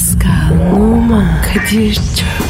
Pascal, Oman, Kadir çok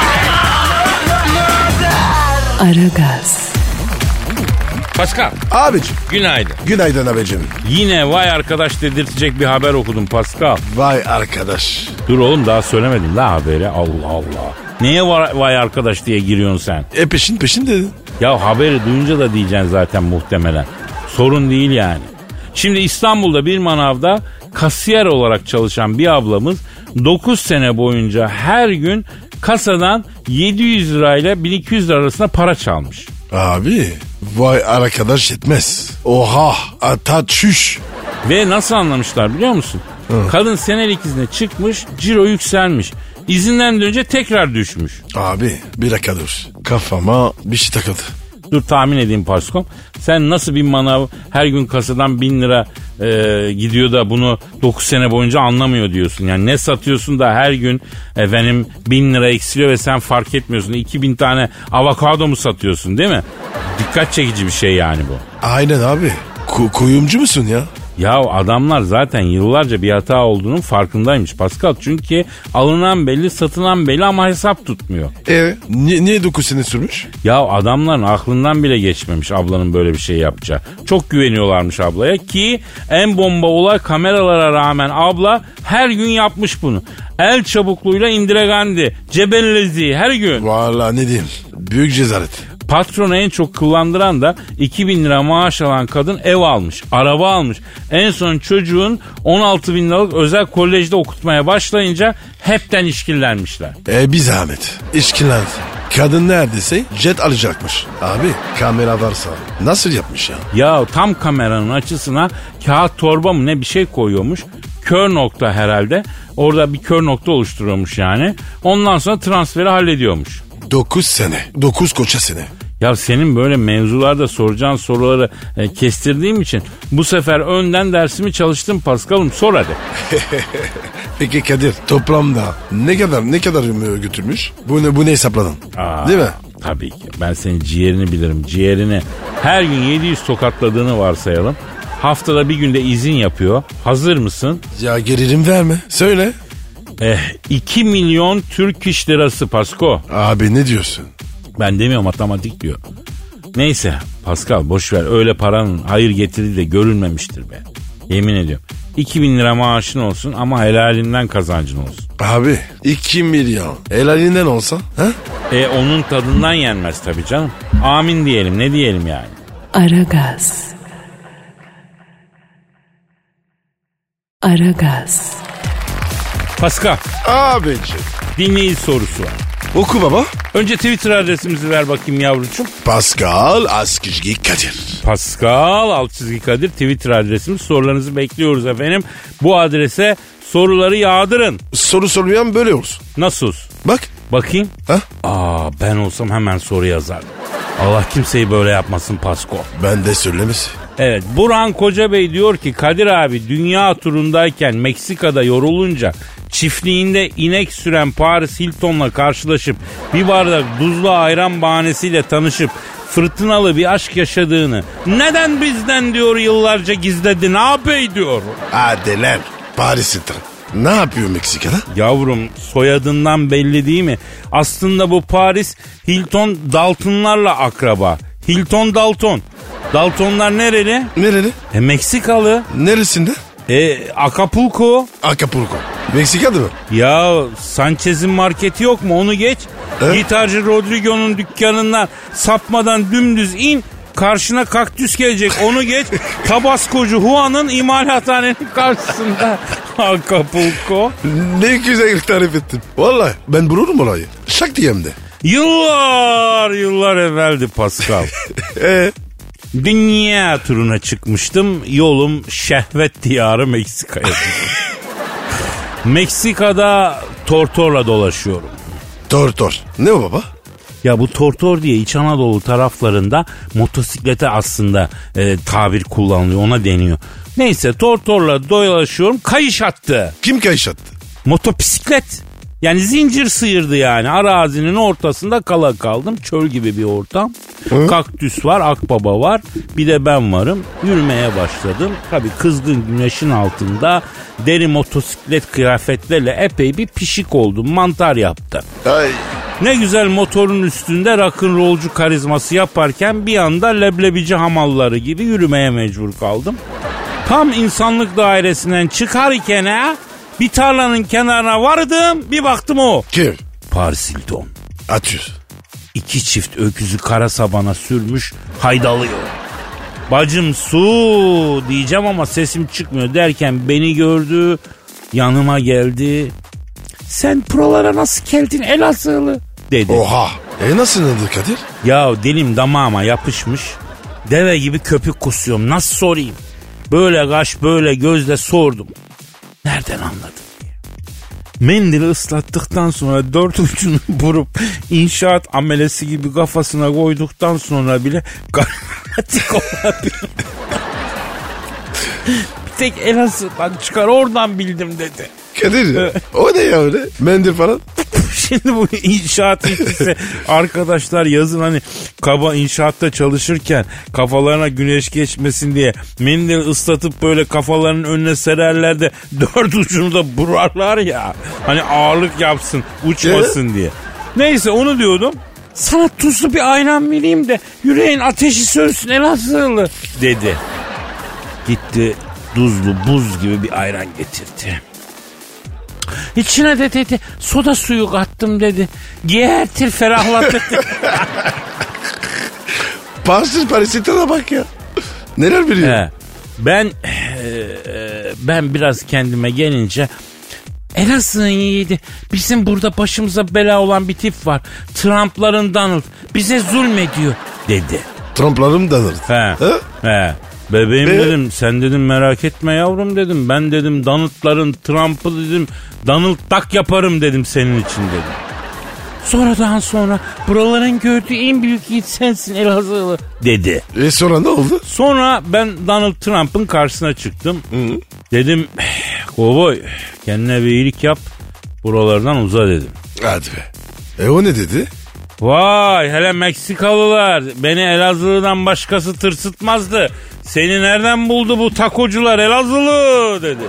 Aragaz, Pascal Abicim. günaydın. Günaydın abicim. Yine vay arkadaş dedirtecek bir haber okudum Pascal. Vay arkadaş. Dur oğlum daha söylemedim la haberi. Allah Allah. Neye vay arkadaş diye giriyorsun sen? E peşin peşin dedin. Ya haberi duyunca da diyeceksin zaten muhtemelen. Sorun değil yani. Şimdi İstanbul'da bir manavda kasiyer olarak çalışan bir ablamız 9 sene boyunca her gün kasadan 700 lirayla 1200 lira arasında para çalmış. Abi vay arkadaş yetmez. Oha ata çüş. Ve nasıl anlamışlar biliyor musun? Kadın senelik izne çıkmış, ciro yükselmiş. İzinden dönünce tekrar düşmüş. Abi bir dakika dur. Kafama bir şey takıldı. Dur tahmin edeyim Paskom. Sen nasıl bir manav her gün kasadan 1000 lira e, gidiyor da bunu 9 sene boyunca anlamıyor diyorsun. Yani ne satıyorsun da her gün efendim 1000 lira eksiliyor ve sen fark etmiyorsun. 2000 tane avokado mu satıyorsun değil mi? Dikkat çekici bir şey yani bu. Aynen abi. Ku- kuyumcu musun ya? Ya adamlar zaten yıllarca bir hata olduğunun farkındaymış Pascal. Çünkü alınan belli satılan belli ama hesap tutmuyor. E niye, niye 9 sene sürmüş? Ya adamların aklından bile geçmemiş ablanın böyle bir şey yapacağı. Çok güveniyorlarmış ablaya ki en bomba olay kameralara rağmen abla her gün yapmış bunu. El çabukluğuyla indiregendi. Cebellezi her gün. Vallahi ne diyeyim. Büyük cezaret. Patronu en çok kullandıran da 2000 lira maaş alan kadın ev almış, araba almış. En son çocuğun 16 bin liralık özel kolejde okutmaya başlayınca hepten işkillenmişler. E bir zahmet. İşkilensin. Kadın neredeyse jet alacakmış. Abi kamera varsa nasıl yapmış ya? Ya tam kameranın açısına kağıt torba mı ne bir şey koyuyormuş. Kör nokta herhalde. Orada bir kör nokta oluşturuyormuş yani. Ondan sonra transferi hallediyormuş. 9 sene. 9 koça sene. Ya senin böyle mevzularda soracağın soruları e, kestirdiğim için bu sefer önden dersimi çalıştım Paskal'ım sor hadi. Peki Kadir toplamda ne kadar ne kadar götürmüş? Bu ne bu ne hesapladın? Aa, Değil mi? Tabii ki. Ben senin ciğerini bilirim. Ciğerini her gün 700 tokatladığını varsayalım. Haftada bir günde izin yapıyor. Hazır mısın? Ya gerilim verme. Söyle. Eh, 2 milyon Türk iş lirası Pasko. Abi ne diyorsun? Ben demiyorum matematik diyor. Neyse Pascal boş ver öyle paranın hayır getirdiği de görülmemiştir be. Yemin ediyorum. 2000 lira maaşın olsun ama helalinden kazancın olsun. Abi 2 milyon. Helalinden olsa. Ha? E onun tadından yenmez tabii canım. Amin diyelim ne diyelim yani. Aragaz. Aragaz, Pascal Abicim. dinleyici sorusu var. Oku baba. Önce Twitter adresimizi ver bakayım yavrucuğum. Pascal Askizgi Kadir. Pascal alt çizgi Kadir Twitter adresimiz. Sorularınızı bekliyoruz efendim. Bu adrese soruları yağdırın. Soru sormayan böyle olsun. Nasıl? Bak. Bakayım. Ha? Aa ben olsam hemen soru yazardım. Allah kimseyi böyle yapmasın Pasko. Ben de söylemesi. Evet Burhan Koca Bey diyor ki Kadir abi dünya turundayken Meksika'da yorulunca çiftliğinde inek süren Paris Hilton'la karşılaşıp bir bardak buzlu ayran bahanesiyle tanışıp fırtınalı bir aşk yaşadığını neden bizden diyor yıllarca gizledi ne yapıyor diyor. Hadi lan. Paris Hilton. Ne yapıyor Meksika'da? Yavrum soyadından belli değil mi? Aslında bu Paris Hilton Daltonlarla akraba. Hilton Dalton. Daltonlar nereli? Nereli? E Meksikalı. Neresinde? E Acapulco. Acapulco. Meksika'da mı? Ya Sanchez'in marketi yok mu onu geç. Evet. Gitarcı Rodrigo'nun dükkanından sapmadan dümdüz in. Karşına kaktüs gelecek onu geç. Tabascocu Juan'ın imalathanenin karşısında. Acapulco. Ne güzel tarif ettin. Vallahi ben bulurum orayı. Şak diyem de. Yıllar yıllar evveldi Pascal. Ee, Dünya turuna çıkmıştım. Yolum şehvet diyarı Meksika'ya. Meksika'da tortorla dolaşıyorum. Tor tor. Ne o baba? Ya bu tortor diye İç Anadolu taraflarında motosiklete aslında e, tabir kullanılıyor ona deniyor. Neyse tortorla dolaşıyorum kayış attı. Kim kayış attı? Motobisiklet. Yani zincir sıyırdı yani. Arazinin ortasında kala kaldım. Çöl gibi bir ortam. Kaktüs var, akbaba var. Bir de ben varım. Yürümeye başladım. Tabii kızgın güneşin altında deri motosiklet kıyafetlerle epey bir pişik oldum. Mantar yaptı. Ay. Ne güzel motorun üstünde rock'n'rollcu karizması yaparken bir anda leblebici hamalları gibi yürümeye mecbur kaldım. Tam insanlık dairesinden çıkar iken ha, bir tarlanın kenarına vardım bir baktım o. Kim? Paris Hilton. Atıyor. İki çift öküzü kara sabana sürmüş haydalıyor. Bacım su diyeceğim ama sesim çıkmıyor derken beni gördü yanıma geldi. Sen buralara nasıl geldin Elazığlı dedi. Oha. E nasıl oldu Kadir? Ya dilim damağıma yapışmış. Deve gibi köpük kusuyorum. Nasıl sorayım? Böyle kaş böyle gözle sordum. Nereden anladın diye. Mendili ıslattıktan sonra dört ucunu vurup inşaat amelesi gibi kafasına koyduktan sonra bile karizmatik olabilir. Bir tek Elazığ'dan çıkar oradan bildim dedi. Kadir o ne ya öyle? Mendil falan. Şimdi bu inşaat işçisi arkadaşlar yazın hani kaba inşaatta çalışırken kafalarına güneş geçmesin diye mendil ıslatıp böyle kafalarının önüne sererler de dört ucunu da burarlar ya. Hani ağırlık yapsın uçmasın diye. Neyse onu diyordum. Sana tuzlu bir ayran vereyim de yüreğin ateşi sönsün Elazığlı dedi. Gitti tuzlu buz gibi bir ayran getirdi. İçine de dedi soda suyu kattım dedi. Gertir ferahlatır. Parsız Paris'e bak ya. Neler biliyor? He. Ben eee, ben biraz kendime gelince Elazığ'ın yiğidi bizim burada başımıza bela olan bir tip var. Trump'ların Donald bize zulmediyor dedi. Trumplarım danır. He. He? He. Bebeğim Ee? dedim sen dedim merak etme yavrum dedim. Ben dedim Donald'ların Trump'ı dedim Donald Duck yaparım dedim senin için dedim. Sonradan sonra buraların gördüğü en büyük yiğit sensin Elazığlı dedi. E sonra ne oldu? Sonra ben Donald Trump'ın karşısına çıktım. Dedim kovboy kendine bir iyilik yap buralardan uza dedim. Hadi be. E o ne dedi? Vay hele Meksikalılar beni Elazığ'dan başkası tırsıtmazdı. Seni nereden buldu bu takocular Elazığlı dedi.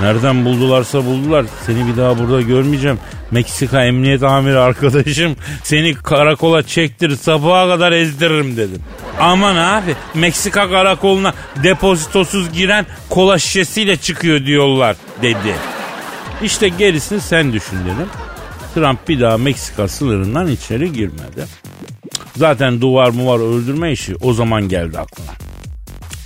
Nereden buldularsa buldular. Seni bir daha burada görmeyeceğim. Meksika emniyet amiri arkadaşım seni karakola çektir sabaha kadar ezdiririm dedim. Aman abi Meksika karakoluna depozitosuz giren kola şişesiyle çıkıyor diyorlar dedi. İşte gerisini sen düşün dedim. Trump bir daha Meksika sınırından içeri girmedi. Zaten duvar muvar öldürme işi o zaman geldi aklına.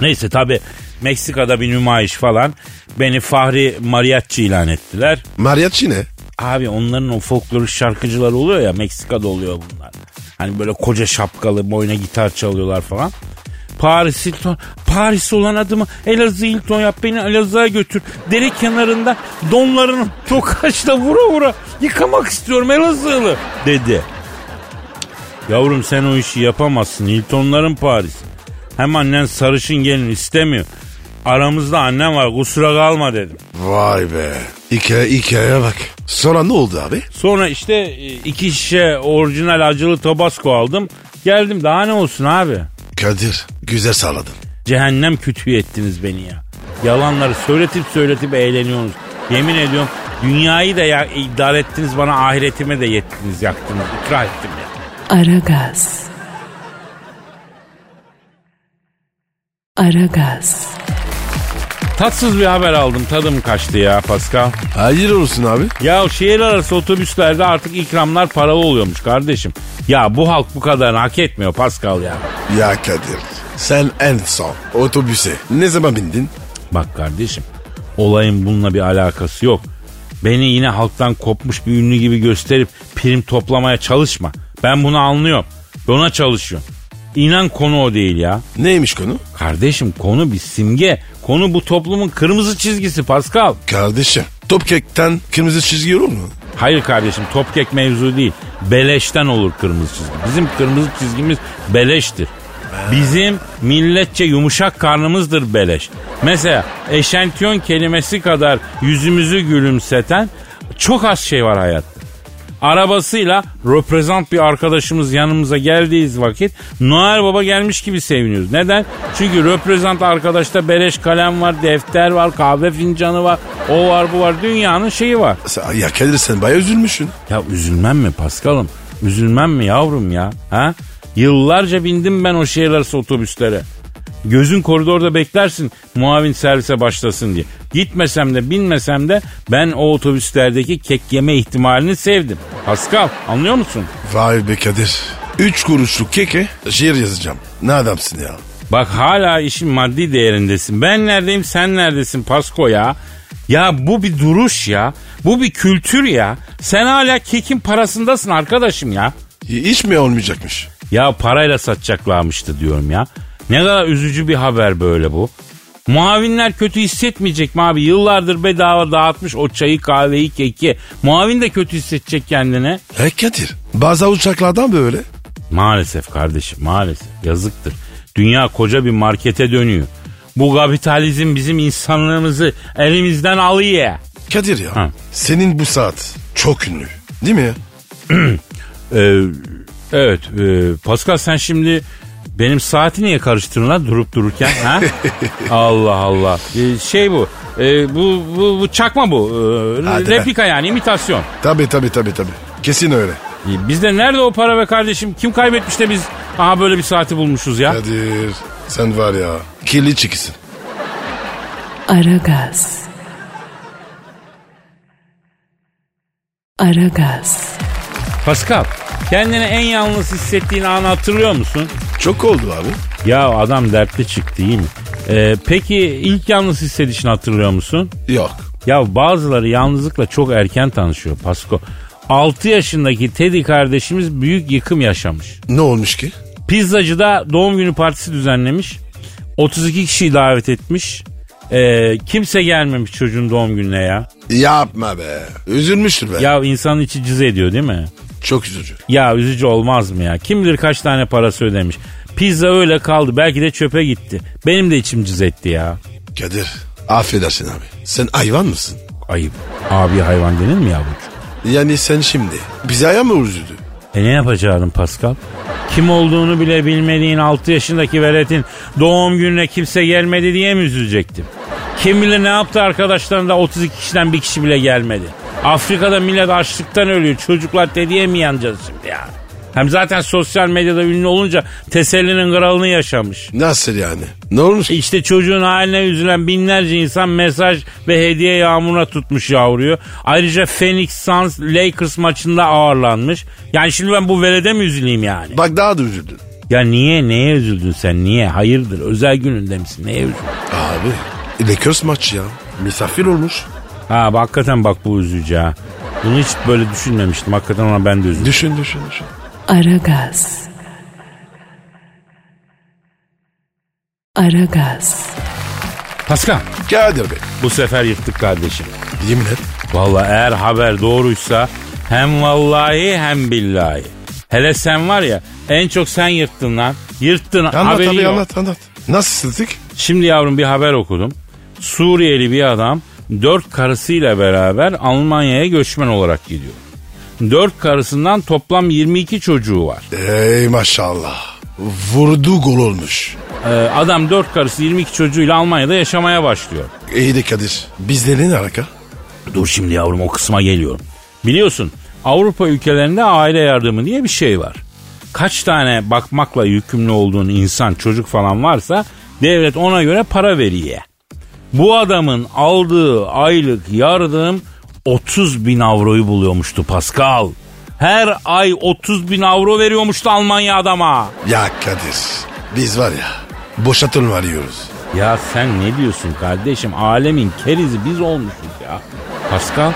Neyse tabi Meksika'da bir nümayiş falan beni Fahri Mariachi ilan ettiler. Mariachi ne? Abi onların o folklorik şarkıcıları oluyor ya Meksika'da oluyor bunlar. Hani böyle koca şapkalı boyuna gitar çalıyorlar falan. Paris Hilton, Paris olan adımı Elazığ Hilton yap beni Elazığ'a götür. Dere kenarında donlarını tokaçla vura vura yıkamak istiyorum Elazığlı dedi. Yavrum sen o işi yapamazsın Hiltonların Paris. Hem annen sarışın gelin istemiyor. Aramızda annem var kusura kalma dedim. Vay be. Hikaye, hikayeye bak. Sonra ne oldu abi? Sonra işte e, iki şişe orijinal acılı tabasco aldım. Geldim daha ne olsun abi. Kadir güzel sağladın. Cehennem kütüğü ettiniz beni ya. Yalanları söyletip söyletip eğleniyorsunuz. Yemin ediyorum dünyayı da ya, idare ettiniz bana ahiretime de yettiniz yaktınız. İkra ettim ya. Aragaz. Aragaz. Tatsız bir haber aldım tadım kaçtı ya Pascal. Hayır olsun abi. Ya şehir arası otobüslerde artık ikramlar paralı oluyormuş kardeşim. Ya bu halk bu kadar hak etmiyor Pascal ya. Ya Kadir sen en son otobüse ne zaman bindin? Bak kardeşim olayın bununla bir alakası yok. Beni yine halktan kopmuş bir ünlü gibi gösterip prim toplamaya çalışma. Ben bunu anlıyorum. Ona çalışıyorum. İnan konu o değil ya. Neymiş konu? Kardeşim konu bir simge. Konu bu toplumun kırmızı çizgisi Pascal. Kardeşim top kekten kırmızı çizgi olur mu? Hayır kardeşim top kek mevzu değil. Beleşten olur kırmızı çizgi. Bizim kırmızı çizgimiz beleştir. Bizim milletçe yumuşak karnımızdır beleş. Mesela eşentiyon kelimesi kadar yüzümüzü gülümseten çok az şey var hayatta. Arabasıyla reprezent bir arkadaşımız yanımıza geldiği vakit Noel Baba gelmiş gibi seviniyoruz. Neden? Çünkü reprezent arkadaşta beleş kalem var, defter var, kahve fincanı var, o var bu var. Dünyanın şeyi var. Ya Kadir sen bayağı üzülmüşsün. Ya üzülmem mi Paskal'ım? Üzülmem mi yavrum ya? Ha? Yıllarca bindim ben o şehir arası otobüslere. Gözün koridorda beklersin muavin servise başlasın diye. Gitmesem de binmesem de ben o otobüslerdeki kek yeme ihtimalini sevdim. Pascal anlıyor musun? Vay be Kadir. Üç kuruşluk keke şiir yazacağım. Ne adamsın ya. Bak hala işin maddi değerindesin. Ben neredeyim sen neredesin Pasko ya? Ya bu bir duruş ya. Bu bir kültür ya. Sen hala kekin parasındasın arkadaşım ya. Hiç mi olmayacakmış? Ya parayla satacaklarmıştı diyorum ya. Ne kadar üzücü bir haber böyle bu. Muavinler kötü hissetmeyecek mi abi? Yıllardır bedava dağıtmış o çayı kahveyi keki. Muavin de kötü hissedecek kendine. He Kadir. Bazı uçaklardan böyle. Maalesef kardeşim maalesef yazıktır. Dünya koca bir markete dönüyor. Bu kapitalizm bizim insanlığımızı elimizden alıyor. Kadir ya. Ha. Senin bu saat çok ünlü. Değil mi? Ee, evet e, Pascal sen şimdi benim saati niye karıştırdın lan durup dururken ha? Allah Allah. Ee, şey bu. e, bu, bu bu çakma bu. Hadi replika yani imitasyon. Tabii tabii tabii tabii. Kesin öyle. Ee, Bizde nerede o para be kardeşim? Kim kaybetmiş de biz aha böyle bir saati bulmuşuz ya. Kadir sen var ya kirli çıkısın. Aragaz. Aragaz. Pascal kendini en yalnız hissettiğin anı hatırlıyor musun? Çok oldu abi. Ya adam dertli çıktı değil mi? Ee, peki ilk yalnız hissedişini hatırlıyor musun? Yok. Ya bazıları yalnızlıkla çok erken tanışıyor Pasko. 6 yaşındaki Teddy kardeşimiz büyük yıkım yaşamış. Ne olmuş ki? Pizzacıda doğum günü partisi düzenlemiş. 32 kişiyi davet etmiş. Ee, kimse gelmemiş çocuğun doğum gününe ya. Yapma be. Üzülmüştür be. Ya insanın içi cız ediyor değil mi? Çok üzücü. Ya üzücü olmaz mı ya? Kim bilir kaç tane parası ödemiş. Pizza öyle kaldı. Belki de çöpe gitti. Benim de içim cız etti ya. Kadir affedersin abi. Sen hayvan mısın? Ayıp. Abi hayvan denir mi yavrucuğum? Yani sen şimdi bize aya mı üzüldü? E ne yapacaktın Pascal? Kim olduğunu bile bilmediğin 6 yaşındaki veletin doğum gününe kimse gelmedi diye mi üzülecektim? Kim bilir ne yaptı arkadaşlarında 32 kişiden bir kişi bile gelmedi. Afrika'da millet açlıktan ölüyor. Çocuklar dediye mi yanacağız şimdi ya? Hem zaten sosyal medyada ünlü olunca tesellinin kralını yaşamış. Nasıl yani? Ne olmuş? İşte çocuğun haline üzülen binlerce insan mesaj ve hediye yağmuruna tutmuş yavruyu. Ayrıca Phoenix Suns Lakers maçında ağırlanmış. Yani şimdi ben bu velede mi üzüleyim yani? Bak daha da üzüldün. Ya niye neye üzüldün sen niye? Hayırdır özel gününde misin? Neye üzüldün? Abi Lakers maçı ya. Misafir olmuş. Ha bak, hakikaten bak bu üzücü ha. Bunu hiç böyle düşünmemiştim. Hakikaten ona ben de üzüldüm. Düşün düşün düşün. Aragaz. Aragaz. Pascal Kadir Bey. bu sefer yırttık kardeşim. Yemin et. Vallahi eğer haber doğruysa hem vallahi hem billahi. Hele sen var ya en çok sen yırttın lan. Yırttın Anlat haberi abi yok. anlat anlat. Nasıl sıktık? Şimdi yavrum bir haber okudum. Suriyeli bir adam dört karısıyla beraber Almanya'ya göçmen olarak gidiyor. Dört karısından toplam 22 çocuğu var. Ey maşallah. Vurdu gol olmuş. Ee, adam dört karısı 22 çocuğuyla Almanya'da yaşamaya başlıyor. İyi de Kadir. Bizde ne alaka? Dur şimdi yavrum o kısma geliyorum. Biliyorsun Avrupa ülkelerinde aile yardımı diye bir şey var. Kaç tane bakmakla yükümlü olduğun insan çocuk falan varsa devlet ona göre para veriyor. Bu adamın aldığı aylık yardım 30 bin avroyu buluyormuştu Pascal. Her ay 30 bin avro veriyormuştu Almanya adama. Ya Kadir. Biz var ya. Boşatın varıyoruz. Ya sen ne diyorsun kardeşim? Alemin kerizi biz olmuşuz ya. Pascal,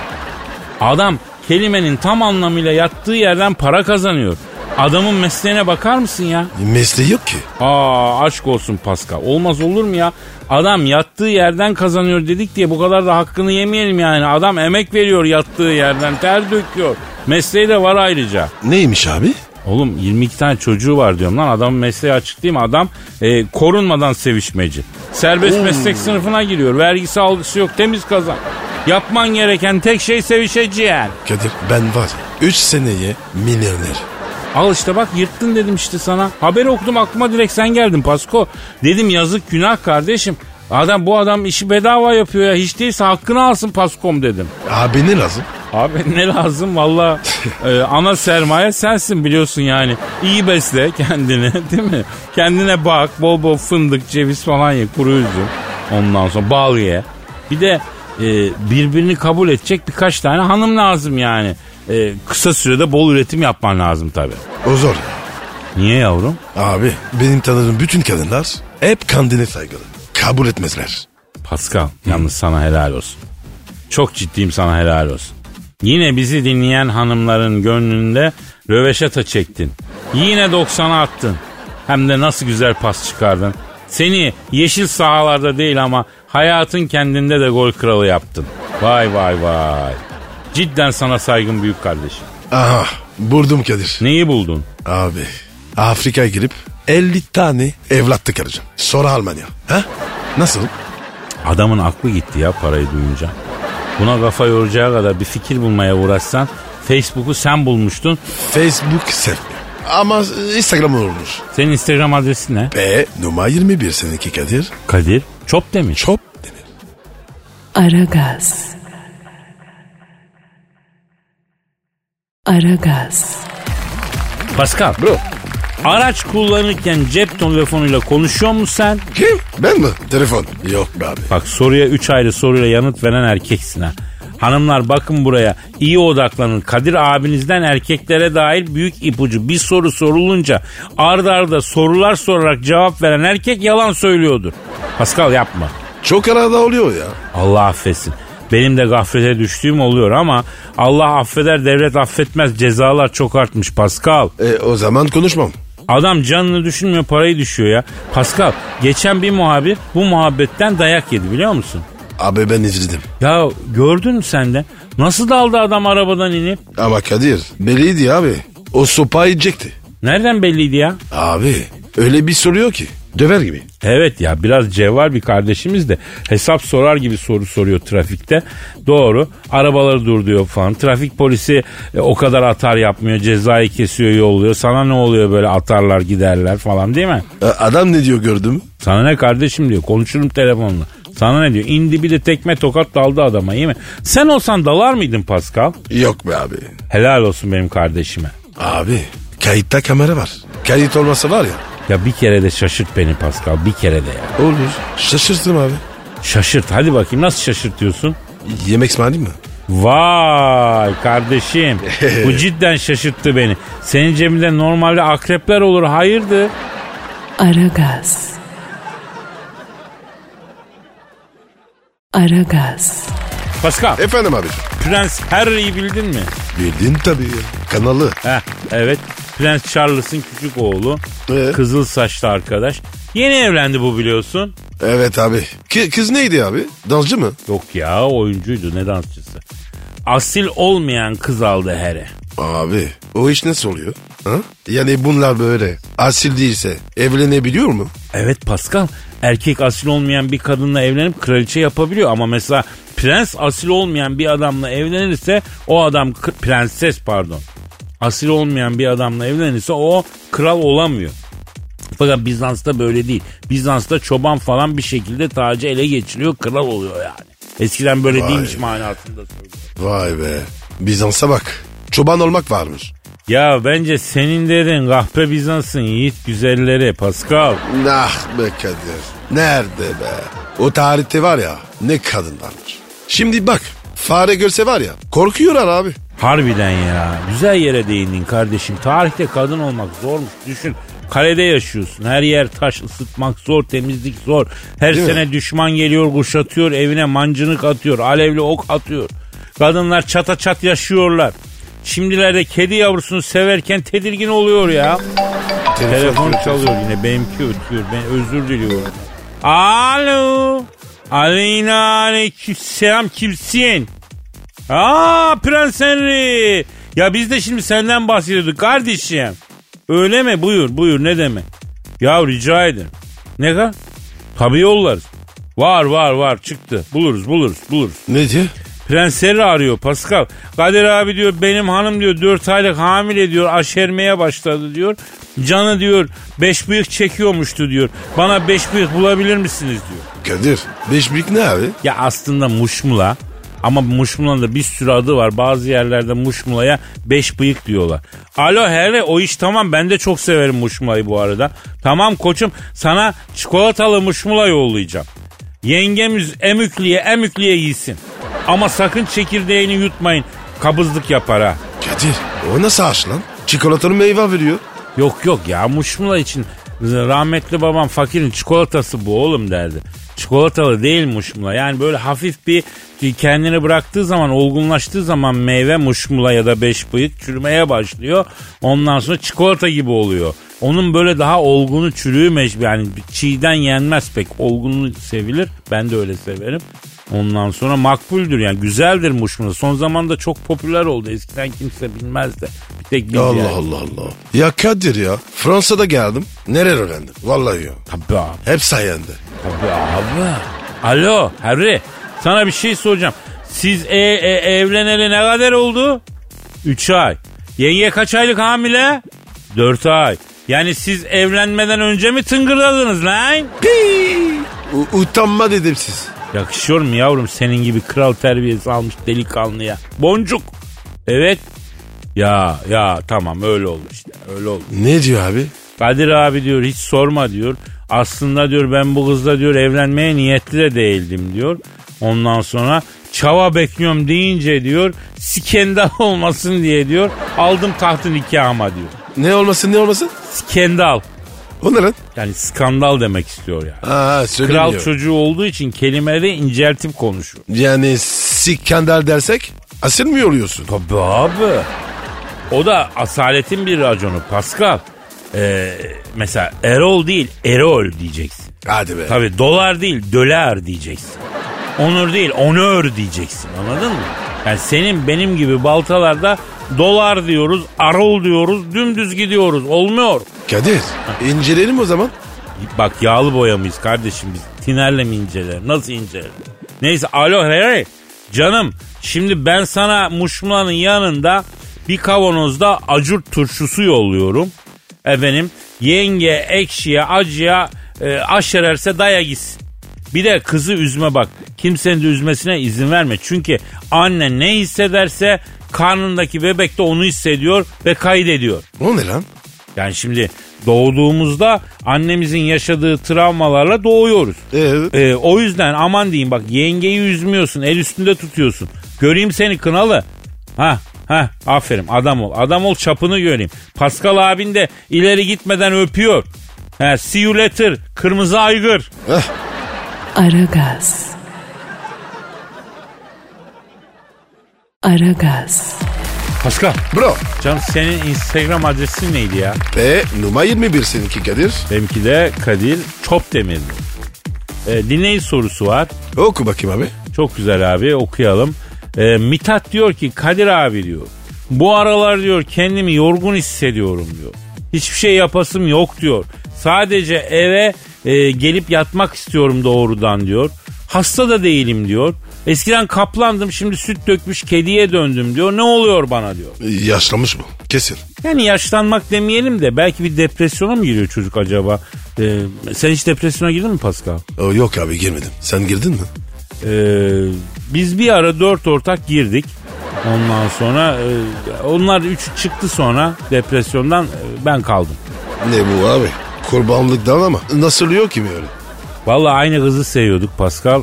adam kelimenin tam anlamıyla yattığı yerden para kazanıyor. Adamın mesleğine bakar mısın ya? Mesleği yok ki. Aa aşk olsun Pascal. Olmaz olur mu ya? Adam yattığı yerden kazanıyor dedik diye bu kadar da hakkını yemeyelim yani. Adam emek veriyor yattığı yerden ter döküyor. Mesleği de var ayrıca. Neymiş abi? Oğlum 22 tane çocuğu var diyorum lan. Adamın mesleği açık değil mi? Adam e, korunmadan sevişmeci. Serbest meslek sınıfına giriyor. Vergisi algısı yok temiz kazan. Yapman gereken tek şey sevişeceğin. Kadir ben var ya 3 seneye milyoner. Al işte bak yırttın dedim işte sana. Haberi okudum aklıma direkt sen geldin Pasko. Dedim yazık günah kardeşim. Adam bu adam işi bedava yapıyor ya. Hiç değilse hakkını alsın Paskom dedim. Abi ne lazım? Abi ne lazım valla e, ana sermaye sensin biliyorsun yani. İyi besle kendini değil mi? Kendine bak bol bol fındık ceviz falan ye kuru üzüm. Ondan sonra bal ye. Bir de e, birbirini kabul edecek birkaç tane hanım lazım yani. E, kısa sürede bol üretim yapman lazım tabii. O zor ya. Niye yavrum? Abi benim tanıdığım bütün kadınlar hep kendine saygılı. Kabul etmezler. Pascal yalnız sana helal olsun. Çok ciddiyim sana helal olsun. Yine bizi dinleyen hanımların gönlünde röveşata çektin. Yine 90'a attın. Hem de nasıl güzel pas çıkardın. Seni yeşil sahalarda değil ama hayatın kendinde de gol kralı yaptın. Vay vay vay. Cidden sana saygım büyük kardeşim. Aha buldum Kadir. Neyi buldun? Abi Afrika'ya girip 50 tane evlatlık alacağım. Sonra Almanya. Ha? Nasıl? Adamın aklı gitti ya parayı duyunca. Buna kafa yoracağı kadar bir fikir bulmaya uğraşsan Facebook'u sen bulmuştun. Facebook sevmiyor. Ama Instagram olmuş. Senin Instagram adresin ne? B numara 21 seninki Kadir. Kadir Çop demiş. Çop denir. Aragaz. Aragaz. Pascal. Bro. Araç kullanırken cep telefonuyla konuşuyor musun sen? Kim? Ben mi? Telefon. Yok be abi. Bak soruya 3 ayrı soruyla yanıt veren erkeksin ha. Hanımlar bakın buraya iyi odaklanın. Kadir abinizden erkeklere dair büyük ipucu. Bir soru sorulunca ard arda sorular sorarak cevap veren erkek yalan söylüyordur. Pascal yapma. Çok arada oluyor ya. Allah affetsin. Benim de gaflete düştüğüm oluyor ama Allah affeder devlet affetmez cezalar çok artmış Pascal. E, o zaman konuşmam. Adam canını düşünmüyor parayı düşüyor ya. Pascal geçen bir muhabir bu muhabbetten dayak yedi biliyor musun? Abi ben izledim. Ya gördün mü sen de? Nasıl daldı adam arabadan inip? Ama Kadir belliydi abi. O sopa yiyecekti. Nereden belliydi ya? Abi öyle bir soruyor ki. Döver gibi. Evet ya biraz cevval bir kardeşimiz de hesap sorar gibi soru soruyor trafikte. Doğru arabaları durduruyor falan. Trafik polisi e, o kadar atar yapmıyor cezayı kesiyor yolluyor. Sana ne oluyor böyle atarlar giderler falan değil mi? E, Adam ne diyor gördün mü? Sana ne kardeşim diyor konuşurum telefonla. Sana ne diyor? İndi bir de tekme tokat daldı adama iyi mi? Sen olsan dalar mıydın Pascal? Yok be abi. Helal olsun benim kardeşime. Abi kayıtta kamera var. Kayıt olmasa var ya. Ya bir kere de şaşırt beni Pascal bir kere de ya. Olur. Şaşırtırım abi. Şaşırt hadi bakayım nasıl şaşırtıyorsun? Yemek ısmarlayayım mı? Vay kardeşim bu cidden şaşırttı beni. Senin cebinde normalde akrepler olur hayırdır? Aragaz. Aragaz. Pascal Efendim abi. Prens Harry'i bildin mi? Bildin tabii. Kanalı. Heh evet Prens Charles'ın küçük oğlu Ee? kızıl saçlı arkadaş. Yeni evlendi bu biliyorsun. Evet abi. K- kız neydi abi? Dansçı mı? Yok ya oyuncuydu ne dansçısı. Asil olmayan kız aldı Harry. Abi o iş nasıl oluyor? Ha? Yani bunlar böyle asil değilse evlenebiliyor mu? Evet Pascal erkek asil olmayan bir kadınla evlenip kraliçe yapabiliyor ama mesela prens asil olmayan bir adamla evlenirse o adam k- prenses pardon asil olmayan bir adamla evlenirse o kral olamıyor. Fakat Bizans'ta böyle değil. Bizans'ta çoban falan bir şekilde tacı ele geçiriyor kral oluyor yani. Eskiden böyle Vay değilmiş be. manasında söylüyorum. Vay be. Bizans'a bak. Çoban olmak varmış. Ya bence senin dedin kahpe Bizans'ın yiğit güzelleri Pascal. Nah be Kadir. Nerede be? O tarihte var ya ne kadın varmış. Şimdi bak fare görse var ya korkuyorlar abi. Harbiden ya. Güzel yere değindin kardeşim. Tarihte kadın olmak zormuş. Düşün. Kalede yaşıyorsun. Her yer taş ısıtmak zor, temizlik zor. Her Değil mi? sene düşman geliyor, kuşatıyor, evine mancınık atıyor, alevli ok atıyor. Kadınlar çata çat yaşıyorlar. Şimdilerde kedi yavrusunu severken tedirgin oluyor ya. Telefon çalıyor yine benimki ötüyor. Ben özür diliyorum. Alo. Aleyna aleyküm selam kimsin? Aa Prens Henry. Ya biz de şimdi senden bahsediyorduk kardeşim. Öyle mi? Buyur buyur ne demek? Ya rica ederim. Ne kadar? Tabii yollarız. Var var var çıktı. Buluruz buluruz buluruz. Ne diyor? Prens Harry arıyor Pascal. Kadir abi diyor benim hanım diyor 4 aylık hamile diyor aşermeye başladı diyor. Canı diyor 5 bıyık çekiyormuştu diyor. Bana 5 bıyık bulabilir misiniz diyor. Kadir. Beş büyük ne abi? Ya aslında muşmula ama muşmulanın da bir sürü adı var. Bazı yerlerde muşmulaya 5 bıyık diyorlar. Alo Harry o iş tamam ben de çok severim muşmulayı bu arada. Tamam koçum sana çikolatalı muşmula yollayacağım. Yengemiz emükliye emükliye yesin. Ama sakın çekirdeğini yutmayın. Kabızlık yapar ha. Kadir. O nasıl ağaç lan? Çikolatalı meyve veriyor. Yok yok ya muşmula için rahmetli babam fakirin çikolatası bu oğlum derdi. Çikolatalı değil muşmula. Yani böyle hafif bir kendini bıraktığı zaman olgunlaştığı zaman meyve muşmula ya da beş bıyık çürümeye başlıyor. Ondan sonra çikolata gibi oluyor. Onun böyle daha olgunu çürüğü mecbur yani çiğden yenmez pek olgunluğu sevilir. Ben de öyle severim. Ondan sonra makbuldür yani güzeldir muşmula. Son zamanda çok popüler oldu. Eskiden kimse bilmezdi. Bir tek biz Allah yani. Allah Allah. Ya Kadir ya. Fransa'da geldim. Nereye öğrendim? Vallahi ya. Tabii abi. Hep sayende. Tabii abi. Alo Harry sana bir şey soracağım. Siz e, e, evleneli ne kadar oldu? 3 ay. Yenge kaç aylık hamile? 4 ay. Yani siz evlenmeden önce mi tıngırladınız lan? U- utanma dedim siz. Yakışıyor mu yavrum senin gibi kral terbiyesi almış delikanlıya? Boncuk. Evet. Ya ya tamam öyle oldu işte öyle oldu. Ne diyor abi? Kadir abi diyor hiç sorma diyor. Aslında diyor ben bu kızla diyor evlenmeye niyetli de değildim diyor. Ondan sonra çava bekliyorum deyince diyor skandal olmasın diye diyor aldım tahtın nikahıma diyor. Ne olmasın ne olmasın? Skandal. O ne lan? Yani skandal demek istiyor yani. Aa söylemiyor. Kral çocuğu olduğu için kelimeleri inceltip konuşuyor. Yani sikandal dersek asil mi oluyorsun? Tabii abi. O da asaletin bir raconu Pascal. Ee, mesela Erol değil Erol diyeceksin. Hadi be. Tabii dolar değil döler diyeceksin. Onur değil onör diyeceksin anladın mı? Yani senin benim gibi baltalarda dolar diyoruz, arol diyoruz, dümdüz gidiyoruz. Olmuyor. Kadir inceleyelim o zaman. Bak yağlı boya mıyız kardeşim biz? Tinerle mi incelerim? Nasıl incelerim? Neyse alo Harry. Canım şimdi ben sana muşmulanın yanında bir kavanozda acur turşusu yolluyorum. Efendim yenge ekşiye acıya e, aşererse daya gitsin. Bir de kızı üzme bak. Kimsenin de üzmesine izin verme. Çünkü anne ne hissederse karnındaki bebek de onu hissediyor ve kaydediyor. O ne lan? Yani şimdi doğduğumuzda annemizin yaşadığı travmalarla doğuyoruz. Evet. Ee, o yüzden aman diyeyim bak yengeyi üzmüyorsun el üstünde tutuyorsun. Göreyim seni kınalı. Ha ha aferin adam ol. Adam ol çapını göreyim. Pascal abin de ileri gitmeden öpüyor. Ha, see you later kırmızı aygır. Heh, Aragaz. Aragaz. Pascal bro. canım senin Instagram adresin neydi ya? E numara 21 seninki Kadir. Benimki de Kadir Çopdemir'di. Ee, dinleyici sorusu var. Oku bakayım abi. Çok güzel abi okuyalım. Ee, Mithat diyor ki Kadir abi diyor. Bu aralar diyor kendimi yorgun hissediyorum diyor. Hiçbir şey yapasım yok diyor. Sadece eve e, gelip yatmak istiyorum doğrudan diyor. Hasta da değilim diyor. Eskiden kaplandım şimdi süt dökmüş kediye döndüm diyor. Ne oluyor bana diyor. E, Yaşlanmış mı? Kesin. Yani yaşlanmak demeyelim de belki bir depresyona mı giriyor çocuk acaba? Ee, sen hiç depresyona girdin mi Pascal? O, yok abi girmedim. Sen girdin mi? Ee, biz bir ara dört ortak girdik. Ondan sonra e, onlar üçü çıktı sonra depresyondan e, ben kaldım. Ne bu abi? Kurbanlıktan ama nasıl oluyor ki böyle? Vallahi aynı kızı seviyorduk Pascal.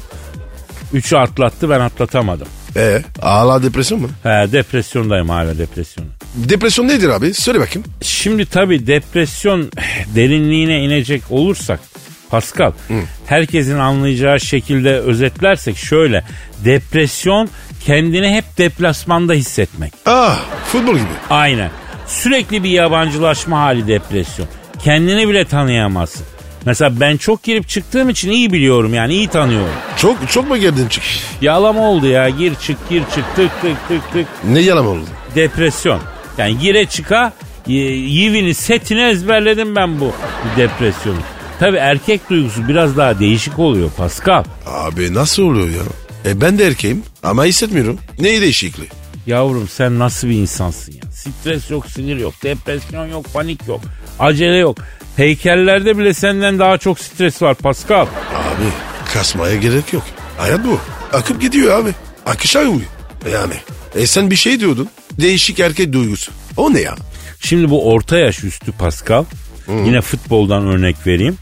Üçü atlattı ben atlatamadım. E hala depresyon mu? He, depresyondayım hala depresyon. Depresyon nedir abi? Söyle bakayım. Şimdi tabii depresyon derinliğine inecek olursak Pascal herkesin anlayacağı şekilde özetlersek şöyle depresyon kendini hep deplasmanda hissetmek. Ah futbol gibi. Aynen. Sürekli bir yabancılaşma hali depresyon. Kendini bile tanıyamazsın. Mesela ben çok girip çıktığım için iyi biliyorum yani iyi tanıyorum. Çok çok mu girdin çık? Yalama oldu ya gir çık gir çık tık tık tık tık. Ne yalan oldu? Depresyon. Yani gire çıka yivini setini ezberledim ben bu depresyonu. Tabi erkek duygusu biraz daha değişik oluyor Pascal. Abi nasıl oluyor ya? E ben de erkeğim ama hissetmiyorum. Neyi değişikliği? Yavrum sen nasıl bir insansın ya? Stres yok, sinir yok, depresyon yok, panik yok, acele yok. Heykellerde bile senden daha çok stres var Pascal. Abi kasmaya gerek yok. Hayat bu. Akıp gidiyor abi. Akışa uyuyor. Yani. E sen bir şey diyordun. Değişik erkek duygusu. O ne ya? Şimdi bu orta yaş üstü Pascal. Yine futboldan örnek vereyim.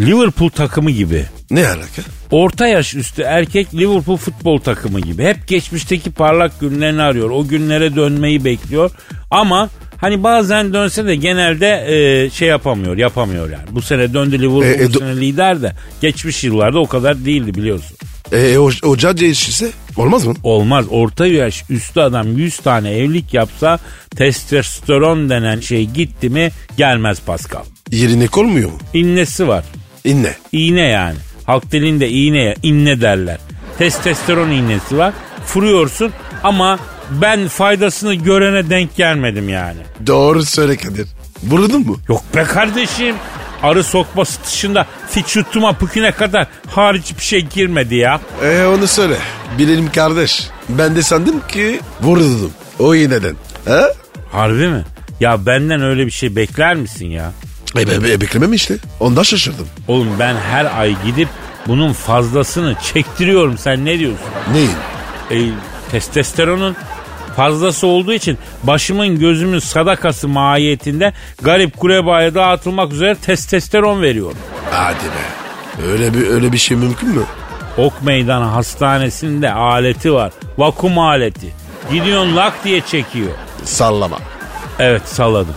Liverpool takımı gibi. Ne alaka? Orta yaş üstü erkek Liverpool futbol takımı gibi. Hep geçmişteki parlak günlerini arıyor. O günlere dönmeyi bekliyor. Ama hani bazen dönse de genelde e, şey yapamıyor, yapamıyor yani. Bu sene döndü Liverpool, E, e, bu sene lider de. Geçmiş yıllarda o kadar değildi biliyorsun. E o, o cadde işçisi olmaz mı? Olmaz. Orta yaş üstü adam 100 tane evlilik yapsa testosteron denen şey gitti mi gelmez Pascal. Yerine kolmuyor mu? İnnesi var. İnne. İğne yani. Halk dilinde iğne inne derler. Testosteron iğnesi var. Furuyorsun ama ben faydasını görene denk gelmedim yani. Doğru söyle Kadir. Vurdun mu? Yok be kardeşim. Arı sokması dışında fiçutuma püküne kadar hariç bir şey girmedi ya. E onu söyle. Bilelim kardeş. Ben de sandım ki vurdum. O iğneden. Ha? Harbi mi? Ya benden öyle bir şey bekler misin ya? E, be, be, beklemem işte. Ondan şaşırdım. Oğlum ben her ay gidip bunun fazlasını çektiriyorum. Sen ne diyorsun? Neyin? E, testosteronun fazlası olduğu için başımın gözümün sadakası mahiyetinde garip kurebaya dağıtılmak üzere testosteron veriyorum. Hadi be. Öyle bir öyle bir şey mümkün mü? Ok Meydanı Hastanesi'nde aleti var. Vakum aleti. Gidiyorsun lak diye çekiyor. Sallama. Evet salladım.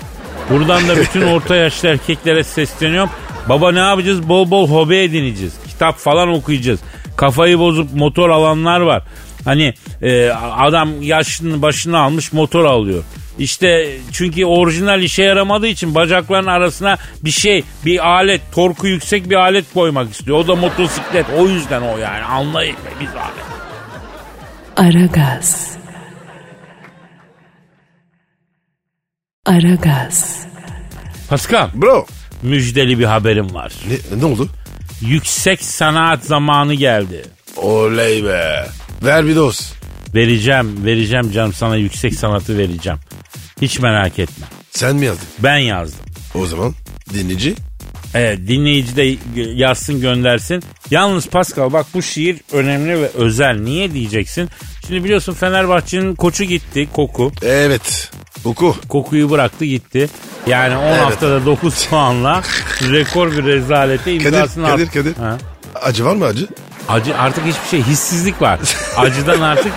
Buradan da bütün orta yaşlı erkeklere sesleniyorum. Baba ne yapacağız? Bol bol hobi edineceğiz. Kitap falan okuyacağız. Kafayı bozup motor alanlar var. Hani e, adam yaşını başını almış motor alıyor. İşte çünkü orijinal işe yaramadığı için bacakların arasına bir şey, bir alet, torku yüksek bir alet koymak istiyor. O da motosiklet. O yüzden o yani. Anlayın be biz abi. Aragaz. Aragaz. Pascal, Bro. müjdeli bir haberim var. Ne, ne oldu? Yüksek sanat zamanı geldi. Oley be. Ver bir doz. Vereceğim, vereceğim canım sana yüksek sanatı vereceğim. Hiç merak etme. Sen mi yazdın? Ben yazdım. O zaman dinleyici. Evet dinleyici de yazsın göndersin. Yalnız Pascal bak bu şiir önemli ve özel. Niye diyeceksin? Şimdi biliyorsun Fenerbahçe'nin koçu gitti Koku. Evet. Oku. Kokuyu bıraktı gitti. Yani 10 Evet. haftada 9 puanla rekor bir rezalete Kadir, imzasını Kadir, attı. Kadir. Ha. Acı var mı acı? Acı artık hiçbir şey hissizlik var. Acıdan artık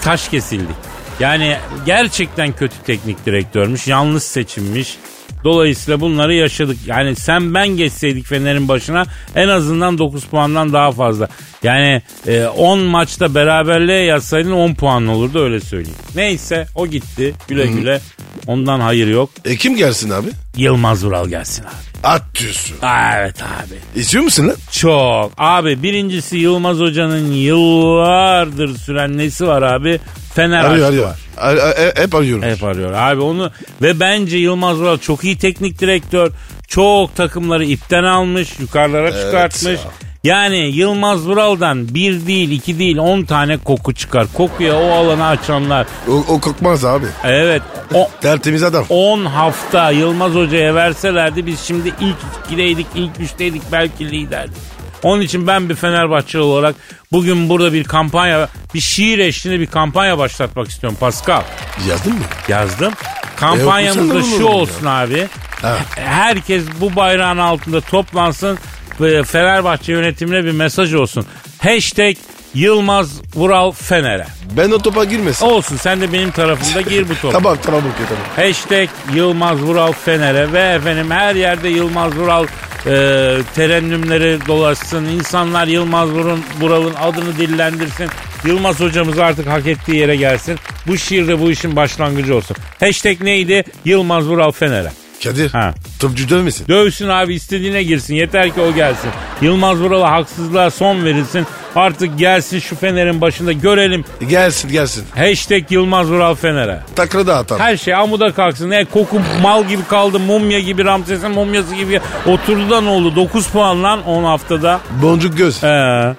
taş kesildik. Yani gerçekten kötü teknik direktörmüş. Yanlış seçilmiş. Dolayısıyla bunları yaşadık. Yani sen ben geçseydik Fener'in başına en azından 9 puandan daha fazla. Yani e, 10 maçta beraberliğe yazsaydın 10 puan olurdu öyle söyleyeyim. Neyse o gitti güle güle. Ondan hayır yok. E kim gelsin abi? Yılmaz Vural gelsin abi. At diyorsun. Evet abi. İstiyor musun lan? Çok. Abi birincisi Yılmaz Hoca'nın yıllardır süren nesi var abi? Fener Arıyor arıyor. var. Ar- ar- hep arıyorum. Hep arıyor abi onu ve bence Yılmaz Vural çok iyi teknik direktör. Çok takımları ipten almış, yukarılara çıkartmış. ya. Yani Yılmaz Vural'dan bir değil, iki değil, on tane koku çıkar. Kokuya o alanı açanlar. O, o kokmaz abi. Evet. O, Tertemiz adam. 10 hafta Yılmaz Hoca'ya verselerdi biz şimdi ilk ikideydik, ilk üçteydik belki liderdik. Onun için ben bir Fenerbahçeli olarak bugün burada bir kampanya, bir şiir eşliğinde bir kampanya başlatmak istiyorum Pascal. Yazdın mı? Yazdım. Kampanyamız da şu bunu ya. olsun abi. Ha. Herkes bu bayrağın altında toplansın ve Fenerbahçe yönetimine bir mesaj olsun. Hashtag Yılmaz Vural Fener'e. Ben o topa girmesin. Olsun sen de benim tarafımda gir bu topa. Tamam tamam okey tamam. Hashtag Yılmaz Vural Fener'e ve efendim her yerde Yılmaz Vural terennümleri dolaşsın. İnsanlar Yılmaz Vural'ın Vural'ın adını dillendirsin. Yılmaz hocamız artık hak ettiği yere gelsin. Bu şiirde bu işin başlangıcı olsun. Hashtag neydi? Yılmaz Vural Fener'e. Kadir Ha. topçu dövmesin. Dövsün abi istediğine girsin. Yeter ki o gelsin. Yılmaz Vural'a haksızlığa son verilsin. Artık gelsin şu Fener'in başında görelim. Gelsin gelsin. Hashtag Yılmaz Vural Fener'e. Takla da atar. Her şey amuda kalksın. E, koku mal gibi kaldı. Mumya gibi Ramses'in mumyası gibi. Oturdu da ne oldu? 9 puan lan 10 haftada. Boncuk göz. Ee,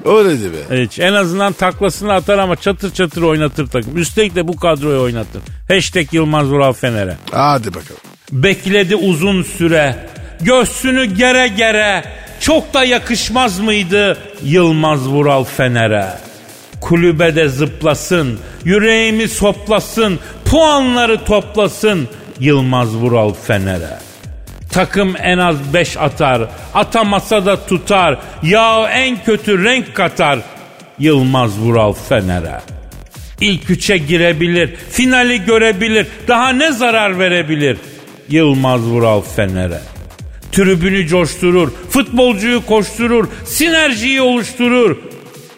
Öyleydi be. hiç. En azından taklasını atar ama çatır çatır oynatır takım. Üstelik de bu kadroyu oynatır. Hashtag Yılmaz Vural Fener'e. Hadi bakalım. Bekledi uzun süre. Göğsünü gere gere. Çok da yakışmaz mıydı Yılmaz Vural Fener'e? Kulübede zıplasın, yüreğimi soplasın, puanları toplasın Yılmaz Vural Fener'e. Takım en az 5 atar, atamasa da tutar, ya en kötü renk katar Yılmaz Vural Fener'e. İlk üçe girebilir, finali görebilir, daha ne zarar verebilir Yılmaz Vural Fener'e. Tribünü coşturur, futbolcuyu koşturur, sinerjiyi oluşturur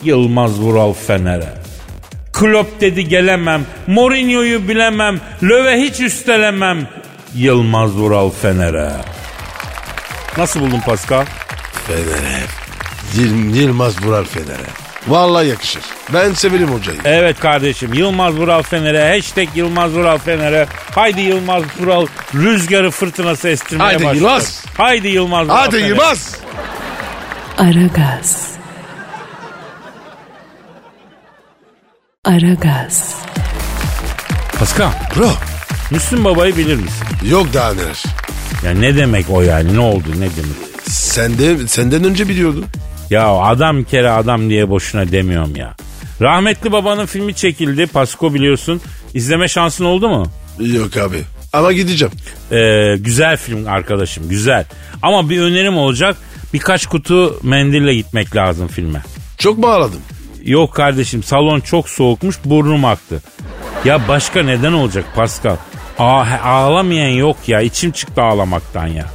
Yılmaz Vural Fener'e. Klopp dedi gelemem, Mourinho'yu bilemem, Löve hiç üstelemem Yılmaz Vural Fener'e. Nasıl buldun Pascal? Fener'e. Yıl, Yılmaz Vural Fener'e. Vallahi yakışır. Ben severim hocayı. Evet kardeşim Yılmaz Vural Fener'e hashtag Yılmaz Vural Fener'e haydi Yılmaz Vural rüzgarı fırtınası estirmeye Haydi başladı. Yılmaz. Haydi Yılmaz Vural Hadi Fener'e. Yılmaz. Aragaz. Aragaz. Pascal Bro. Müslüm Baba'yı bilir misin? Yok daha neler. Ya ne demek o yani ne oldu ne demek? Sen de, senden önce biliyordun. Ya adam kere adam diye boşuna demiyorum ya. Rahmetli babanın filmi çekildi Pasko biliyorsun. İzleme şansın oldu mu? Yok abi. Ama gideceğim. Ee, güzel film arkadaşım güzel. Ama bir önerim olacak. Birkaç kutu mendille gitmek lazım filme. Çok bağladım. Yok kardeşim salon çok soğukmuş burnum aktı. Ya başka neden olacak Pascal? Aa, ağlamayan yok ya içim çıktı ağlamaktan ya.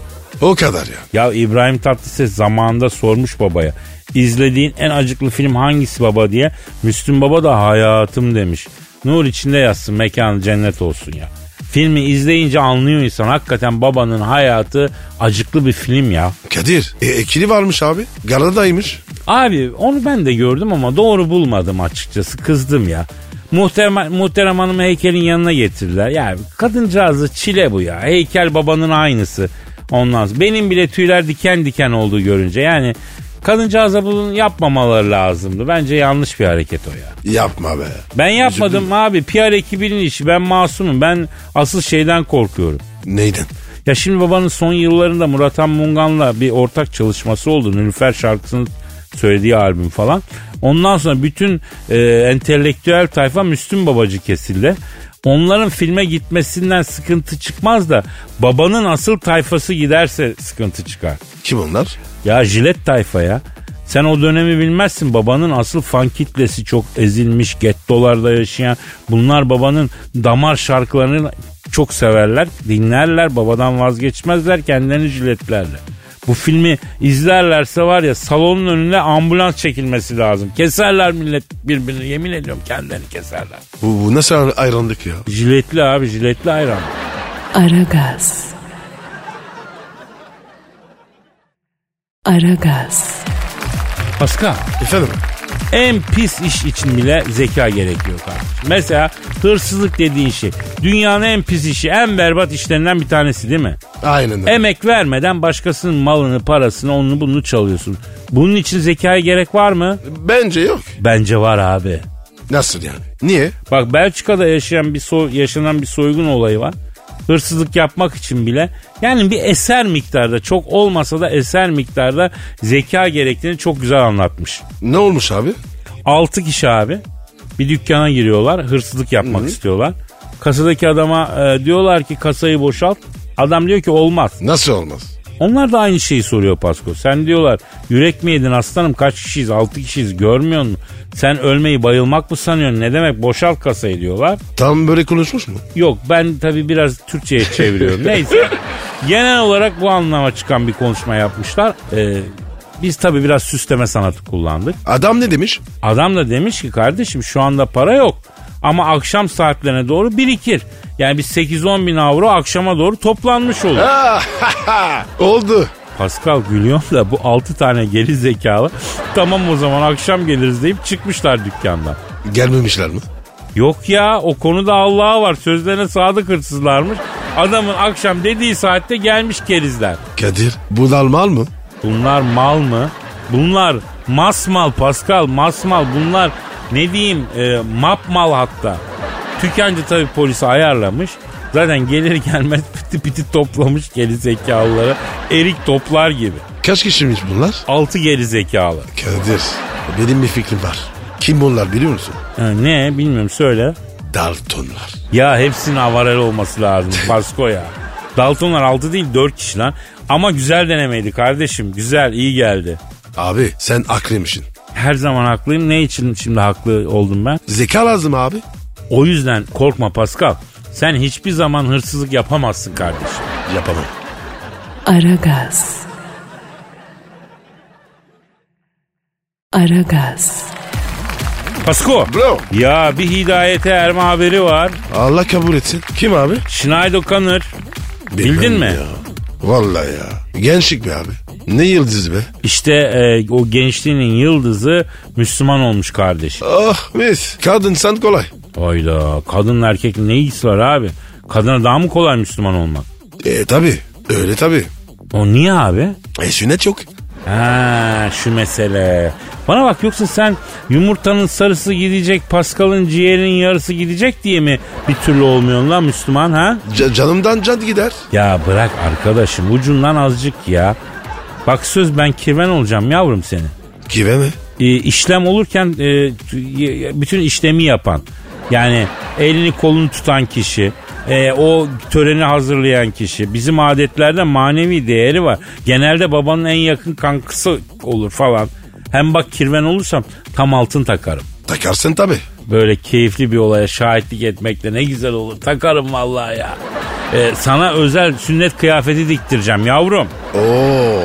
O kadar ya. Ya İbrahim Tatlıses zamanında sormuş babaya. İzlediğin en acıklı film hangisi baba diye. Müslüm Baba da hayatım demiş. Nur içinde yatsın mekanı cennet olsun ya. Filmi izleyince anlıyor insan hakikaten babanın hayatı acıklı bir film ya. Kadir. E, ekili varmış abi. Galadaymış. Abi onu ben de gördüm ama doğru bulmadım açıkçası kızdım ya. Muhterem, muhterem hanımı heykelin yanına getirdiler. Ya kadıncağızı çile bu ya. Heykel babanın aynısı. Ondan sonra benim bile tüyler diken diken olduğu görünce yani kadıncağıza bunu yapmamaları lazımdı. Bence yanlış bir hareket o ya. Yapma be. Ben yapmadım abi. PR ekibinin işi. Ben masumum. Ben asıl şeyden korkuyorum. Neyden? Ya şimdi babanın son yıllarında Murat Mungan'la bir ortak çalışması oldu. Nülüfer şarkısını söylediği albüm falan. Ondan sonra bütün e, entelektüel tayfa Müslüm Babacı kesildi. Onların filme gitmesinden sıkıntı çıkmaz da babanın asıl tayfası giderse sıkıntı çıkar. Kim onlar? Ya jilet tayfa ya. Sen o dönemi bilmezsin. Babanın asıl fan kitlesi çok ezilmiş, gettolarda yaşayan. Bunlar babanın damar şarkılarını çok severler, dinlerler, babadan vazgeçmezler, kendilerini jiletlerler. Bu filmi izlerlerse var ya salonun önüne ambulans çekilmesi lazım. Keserler millet birbirini yemin ediyorum kendilerini keserler. Bu, bu nasıl ayrıldık ya? Jiletli abi jiletli ayran. Aragaz. Aragaz. Pascal Efendim? En pis iş için bile zeka gerekiyor kardeşim. Mesela hırsızlık dediğin şey dünyanın en pis işi en berbat işlerinden bir tanesi değil mi? Aynen öyle. Emek vermeden başkasının malını parasını onu bunu çalıyorsun. Bunun için zekaya gerek var mı? Bence yok. Bence var abi. Nasıl yani? Niye? Bak Belçika'da yaşayan bir soy- yaşanan bir soygun olayı var. Hırsızlık yapmak için bile yani bir eser miktarda çok olmasa da eser miktarda zeka gerektiğini çok güzel anlatmış. Ne olmuş abi? 6 kişi abi bir dükkana giriyorlar hırsızlık yapmak istiyorlar. Kasadaki adama e, diyorlar ki kasayı boşalt. Adam diyor ki olmaz. Nasıl olmaz? Onlar da aynı şeyi soruyor Pasko. Sen diyorlar yürek mi yedin aslanım kaç kişiyiz 6 kişiyiz görmüyor musun? Sen ölmeyi bayılmak mı sanıyorsun ne demek boşalt kasayı diyorlar. Tam böyle konuşmuş mu? Yok ben tabii biraz Türkçe'ye çeviriyorum. Neyse. Genel olarak bu anlama çıkan bir konuşma yapmışlar. Ee, biz tabii biraz süsleme sanatı kullandık. Adam ne demiş? Adam da demiş ki kardeşim şu anda para yok. Ama akşam saatlerine doğru birikir. Yani bir 8-10 bin avro akşama doğru toplanmış olur. Oldu. Pascal gülüyor da bu 6 tane geri zekalı tamam o zaman akşam geliriz deyip çıkmışlar dükkandan. Gelmemişler mi? Yok ya o konuda Allah'a var sözlerine sadık hırsızlarmış. Adamın akşam dediği saatte gelmiş kerizler. Kadir bunlar mal mı? Bunlar mal mı? Bunlar masmal Pascal masmal bunlar ne diyeyim e, map mal hatta. Tükenci tabii polisi ayarlamış. Zaten gelir gelmez piti piti toplamış geri zekalıları. Erik toplar gibi. Kaç kişiymiş bunlar? Altı geri zekalı. Kadir benim bir fikrim var. Kim bunlar biliyor musun? Ha, ne bilmiyorum söyle. Daltonlar. Ya hepsinin avarel olması lazım Pasko ya. Daltonlar 6 değil 4 kişi lan. Ama güzel denemeydi kardeşim. Güzel iyi geldi. Abi sen aklıymışsın. Her zaman haklıyım. Ne için şimdi haklı oldum ben? Zeka lazım abi. O yüzden korkma Pascal. Sen hiçbir zaman hırsızlık yapamazsın kardeşim. Yapamam. Aragaz. Aragaz. Pasko. Bro. Ya bir hidayete erme haberi var. Allah kabul etsin. Kim abi? Schneider Kanır. Bildin mi? Ya. Vallahi ya. Gençlik be abi. Ne yıldızı be. İşte e, o gençliğinin yıldızı Müslüman olmuş kardeşim. Oh mis. Kadınsan kolay. Hayda kadın erkek ne ilgisi var abi? Kadına daha mı kolay Müslüman olmak? E tabi. Öyle tabi. O niye abi? E sünnet yok. Ha şu mesele. Bana bak yoksa sen yumurtanın sarısı gidecek, Pascal'ın ciğerinin yarısı gidecek diye mi bir türlü olmuyorsun lan Müslüman ha? Ca- canımdan can gider. Ya bırak arkadaşım ucundan azıcık ya. Bak söz ben kirven olacağım yavrum seni. Kive mi? E, işlem olurken e, bütün işlemi yapan. Yani elini kolunu tutan kişi. e, o töreni hazırlayan kişi. Bizim adetlerde manevi değeri var. Genelde babanın en yakın kankısı olur falan. Hem bak kirven olursam tam altın takarım. Takarsın tabi. Böyle keyifli bir olaya şahitlik etmek de ne güzel olur. Takarım vallahi ya. E, sana özel sünnet kıyafeti diktireceğim yavrum. Oo.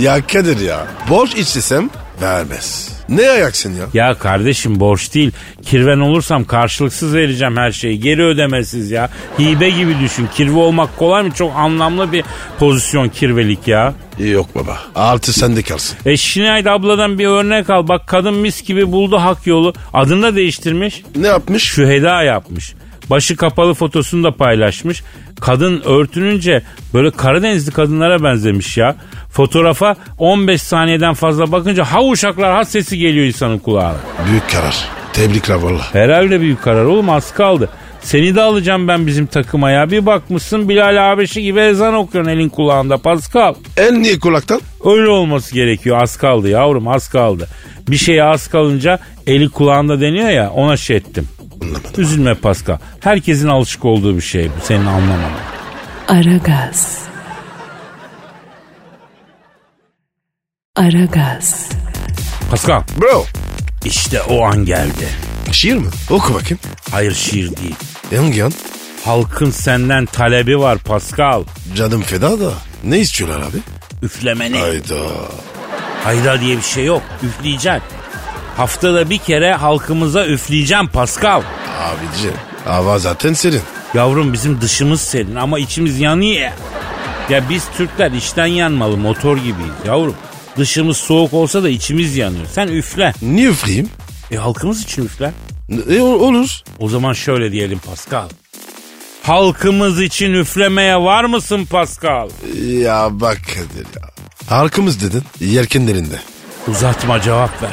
Ya Kadir ya. Borç istesem vermez. Ne ayaksın ya? Ya kardeşim borç değil. Kirven olursam karşılıksız vereceğim her şeyi. Geri ödemesiz ya. Hibe gibi düşün. Kirve olmak kolay mı? Çok anlamlı bir pozisyon kirvelik ya. Yok baba. Altı sende kalsın. E Şinayt abladan bir örnek al. Bak kadın mis gibi buldu hak yolu. Adını da değiştirmiş. Ne yapmış? Şüheda yapmış. Başı kapalı fotosunu da paylaşmış. Kadın örtününce böyle Karadenizli kadınlara benzemiş ya. Fotoğrafa 15 saniyeden fazla bakınca ha uşaklar ha sesi geliyor insanın kulağına. Büyük karar. Tebrikler valla. Herhalde büyük karar oğlum az kaldı. Seni de alacağım ben bizim takıma ya. Bir bakmışsın Bilal Habeşi gibi ezan okuyorsun elin kulağında Pascal. El niye kulaktan? Öyle olması gerekiyor az kaldı yavrum az kaldı. Bir şeye az kalınca eli kulağında deniyor ya ona şey ettim. Anlamadım. Üzülme Pascal. Herkesin alışık olduğu bir şey bu senin anlamaman. Aragaz. Aragaz. Pascal Bro. işte o an geldi. Şiir mi? Oku bakayım. Hayır şiir değil. Hangi an? Halkın senden talebi var Pascal. Canım feda da. Ne istiyorlar abi? Üflemeni. Hayda. Hayda diye bir şey yok. Üfleyeceksin. Haftada bir kere halkımıza üfleyeceğim Pascal. Abici. Hava zaten serin. Yavrum bizim dışımız serin ama içimiz yanıyor ya. Biz Türkler içten yanmalı motor gibiyiz yavrum. Dışımız soğuk olsa da içimiz yanıyor. Sen üfle. Niye üfleyeyim? E halkımız için üfle. E, ol- olur. O zaman şöyle diyelim Pascal. Halkımız için üflemeye var mısın Pascal? Ya bak Kadir ya. Halkımız dedin. Yelkenlerinde. Uzatma cevap ver.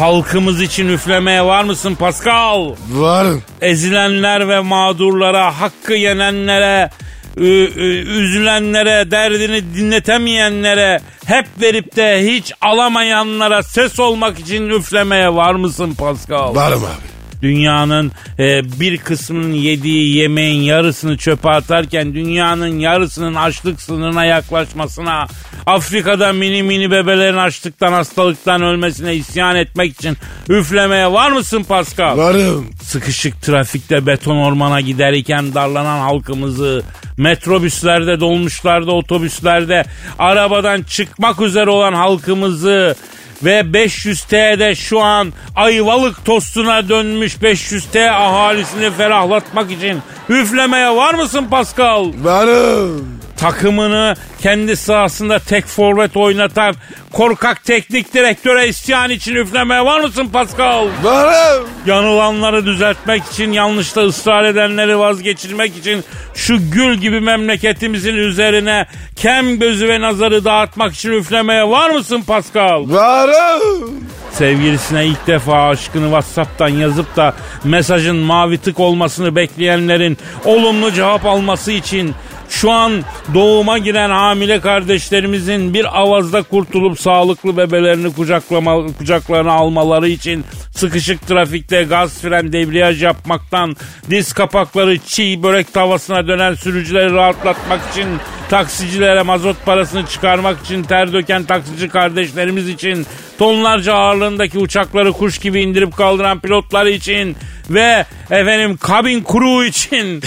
Halkımız için üflemeye var mısın Pascal? Varın. Ezilenler ve mağdurlara, hakkı yenenlere, üzülenlere, derdini dinletemeyenlere, hep verip de hiç alamayanlara ses olmak için üflemeye var mısın Pascal? Varım abi. Dünyanın e, bir kısmının yediği yemeğin yarısını çöpe atarken dünyanın yarısının açlık sınırına yaklaşmasına, Afrika'da mini mini bebelerin açlıktan hastalıktan ölmesine isyan etmek için üflemeye var mısın Pascal? Varım. Sıkışık trafikte beton ormana giderken darlanan halkımızı, metrobüslerde, dolmuşlarda, otobüslerde arabadan çıkmak üzere olan halkımızı ve 500T'de şu an ayvalık tostuna dönmüş 500T ahalisini ferahlatmak için üflemeye var mısın Pascal? Varım. Takımını kendi sahasında tek forvet oynatan korkak teknik direktöre isyan için üflemeye var mısın Pascal? Varım. Yanılanları düzeltmek için, yanlışta ısrar edenleri vazgeçirmek için şu gül gibi memleketimizin üzerine kem gözü ve nazarı dağıtmak için üflemeye var mısın Pascal? Varım. Sevgilisine ilk defa aşkını WhatsApp'tan yazıp da mesajın mavi tık olmasını bekleyenlerin olumlu cevap alması için şu an doğuma giren hamile kardeşlerimizin bir avazda kurtulup sağlıklı bebelerini kucaklama, kucaklarına almaları için sıkışık trafikte gaz fren debriyaj yapmaktan diz kapakları çiğ börek tavasına dönen sürücüleri rahatlatmak için taksicilere mazot parasını çıkarmak için ter döken taksici kardeşlerimiz için tonlarca ağırlığındaki uçakları kuş gibi indirip kaldıran pilotlar için ve efendim cabin crew için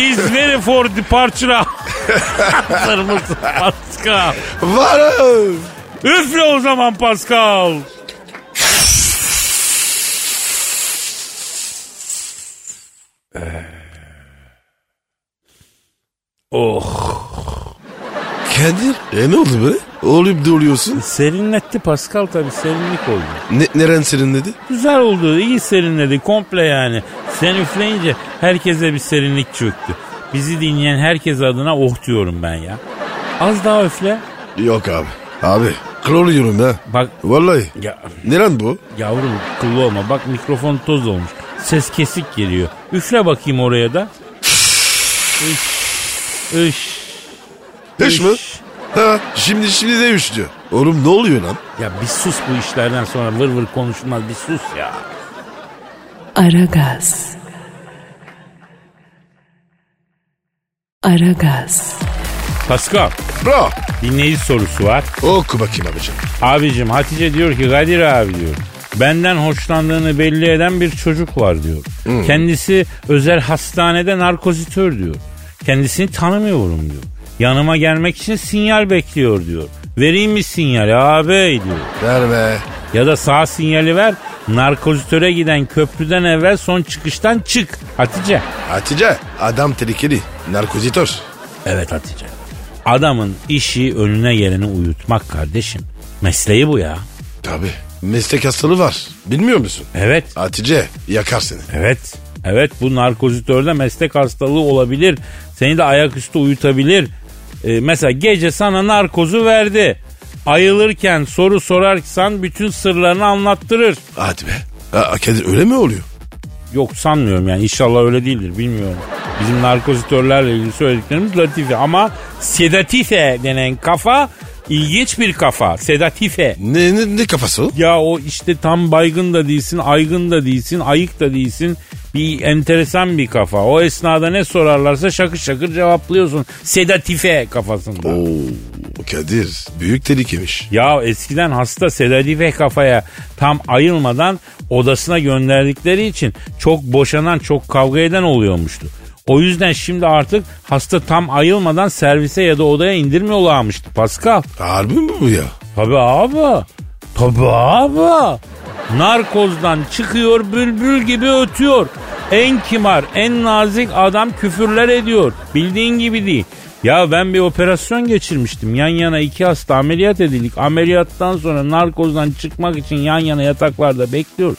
is ready for departure hazır mısın Pascal? Varım. Üfle o zaman Pascal. Oh. Kadir. E ne oldu böyle? Olup duruyorsun. Serinletti Pascal tabii serinlik oldu. Ne, neren serinledi? Güzel oldu iyi serinledi komple yani. Sen üfleyince herkese bir serinlik çöktü. Bizi dinleyen herkes adına oh diyorum ben ya. Az daha üfle. Yok abi. Abi. Kıl yiyorum ha. Bak Vallahi. ya, Neren bu? yavrum kıllı olma bak mikrofon toz olmuş. Ses kesik geliyor. Üfle bakayım oraya da. Üş. Üş. Hış mı? Ha, şimdi şimdi de üştü. Oğlum ne oluyor lan? Ya bir sus bu işlerden sonra vır vır konuşulmaz bir sus ya. Aragaz. Aragaz. Pascal Bro. dinleyici sorusu var. Oku bakayım abicim. Abicim Hatice diyor ki Kadir abi diyor. Benden hoşlandığını belli eden bir çocuk var diyor. Kendisi özel hastanede narkozitör diyor. Kendisini tanımıyorum diyor. Yanıma gelmek için sinyal bekliyor diyor. Vereyim mi sinyal abi diyor. Ver be. Ya da sağ sinyali ver. Narkozitöre giden köprüden evvel son çıkıştan çık. Hatice. Hatice adam tehlikeli. Narkozitör. Evet Hatice. Adamın işi önüne geleni uyutmak kardeşim. Mesleği bu ya. Tabi. Meslek hastalığı var. Bilmiyor musun? Evet. Hatice yakar seni. Evet. Evet bu narkozitörde meslek hastalığı olabilir. Seni de ayaküstü uyutabilir. Ee, mesela gece sana narkozu verdi. Ayılırken soru sorarsan bütün sırlarını anlattırır. Hadi be. Ha, Kadir öyle mi oluyor? Yok sanmıyorum yani inşallah öyle değildir bilmiyorum. Bizim narkozitörlerle ilgili söylediklerimiz latife ama sedatife denen kafa ilginç bir kafa. Sedatife. Ne, ne, ne kafası o? Ya o işte tam baygın da değilsin, aygın da değilsin, ayık da değilsin. Bir enteresan bir kafa. O esnada ne sorarlarsa şakır şakır cevaplıyorsun. Sedatife kafasında. Oo, Kadir büyük tehlikemiş. Ya eskiden hasta sedatife kafaya tam ayılmadan odasına gönderdikleri için çok boşanan, çok kavga eden oluyormuştu. O yüzden şimdi artık hasta tam ayılmadan servise ya da odaya indirmiyorlarmıştı Pascal. Harbi mi bu ya? Tabii abi. Tabii abi. Narkozdan çıkıyor bülbül gibi ötüyor. En kimar, en nazik adam küfürler ediyor. Bildiğin gibi değil. Ya ben bir operasyon geçirmiştim. Yan yana iki hasta ameliyat edildik. Ameliyattan sonra narkozdan çıkmak için yan yana yataklarda bekliyoruz.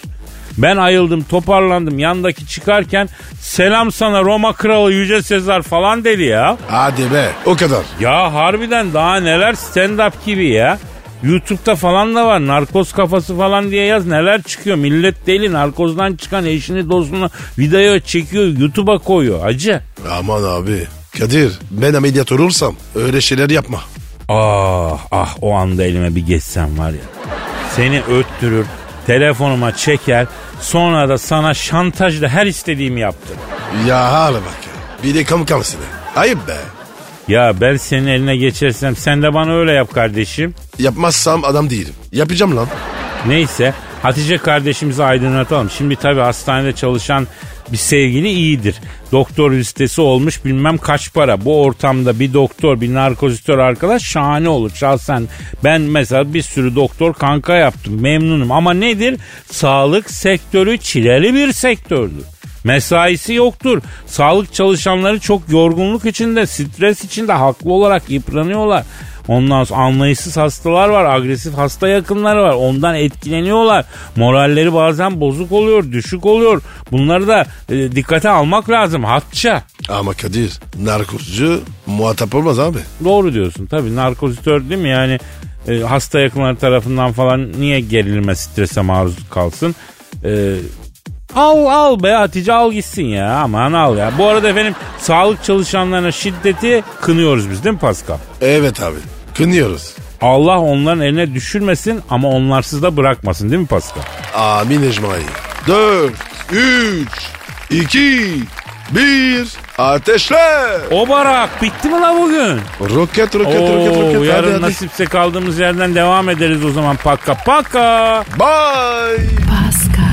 Ben ayıldım toparlandım yandaki çıkarken selam sana Roma kralı Yüce Sezar falan dedi ya. Hadi be o kadar. Ya harbiden daha neler stand up gibi ya. YouTube'da falan da var. Narkoz kafası falan diye yaz. Neler çıkıyor. Millet deli. Narkozdan çıkan eşini dostunu videoya çekiyor. YouTube'a koyuyor. Acı. Aman abi. Kadir ben ameliyat olursam öyle şeyler yapma. Ah ah o anda elime bir geçsem var ya. Seni öttürür. Telefonuma çeker. Sonra da sana şantajla her istediğimi yaptım. Ya hala bak ya. Bir de kamu kamusuna. Ayıp be. Ya ben senin eline geçersem sen de bana öyle yap kardeşim. Yapmazsam adam değilim. Yapacağım lan. Neyse Hatice kardeşimizi aydınlatalım. Şimdi tabii hastanede çalışan bir sevgili iyidir. Doktor listesi olmuş bilmem kaç para. Bu ortamda bir doktor bir narkozitör arkadaş şahane olur. Şahsen ben mesela bir sürü doktor kanka yaptım memnunum. Ama nedir? Sağlık sektörü çileli bir sektördür. Mesaisi yoktur. Sağlık çalışanları çok yorgunluk içinde, stres içinde haklı olarak yıpranıyorlar. Ondan sonra anlayışsız hastalar var, agresif hasta yakınları var. Ondan etkileniyorlar. Moralleri bazen bozuk oluyor, düşük oluyor. Bunları da e, dikkate almak lazım. Hatça. Ama Kadir narkozcu muhatap olmaz abi. Doğru diyorsun. Tabii narkozitör değil mi? Yani e, hasta yakınları tarafından falan niye gerilme, strese maruz kalsın? E, al al be Hatice al gitsin ya. Aman al ya. Bu arada efendim sağlık çalışanlarına şiddeti kınıyoruz biz değil mi Pascal? Evet abi. Kınıyoruz. Allah onların eline düşürmesin ama onlarsız da bırakmasın değil mi Pascal? Amin ecmaîn. 4, 3, 2, 1. Ateşle. O barak bitti mi la bugün? Roket roket Oo, roket roket. yarın hadi, hadi. nasipse kaldığımız yerden devam ederiz o zaman paka paka. Bye. Pascal,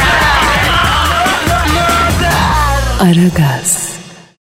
Aragaz.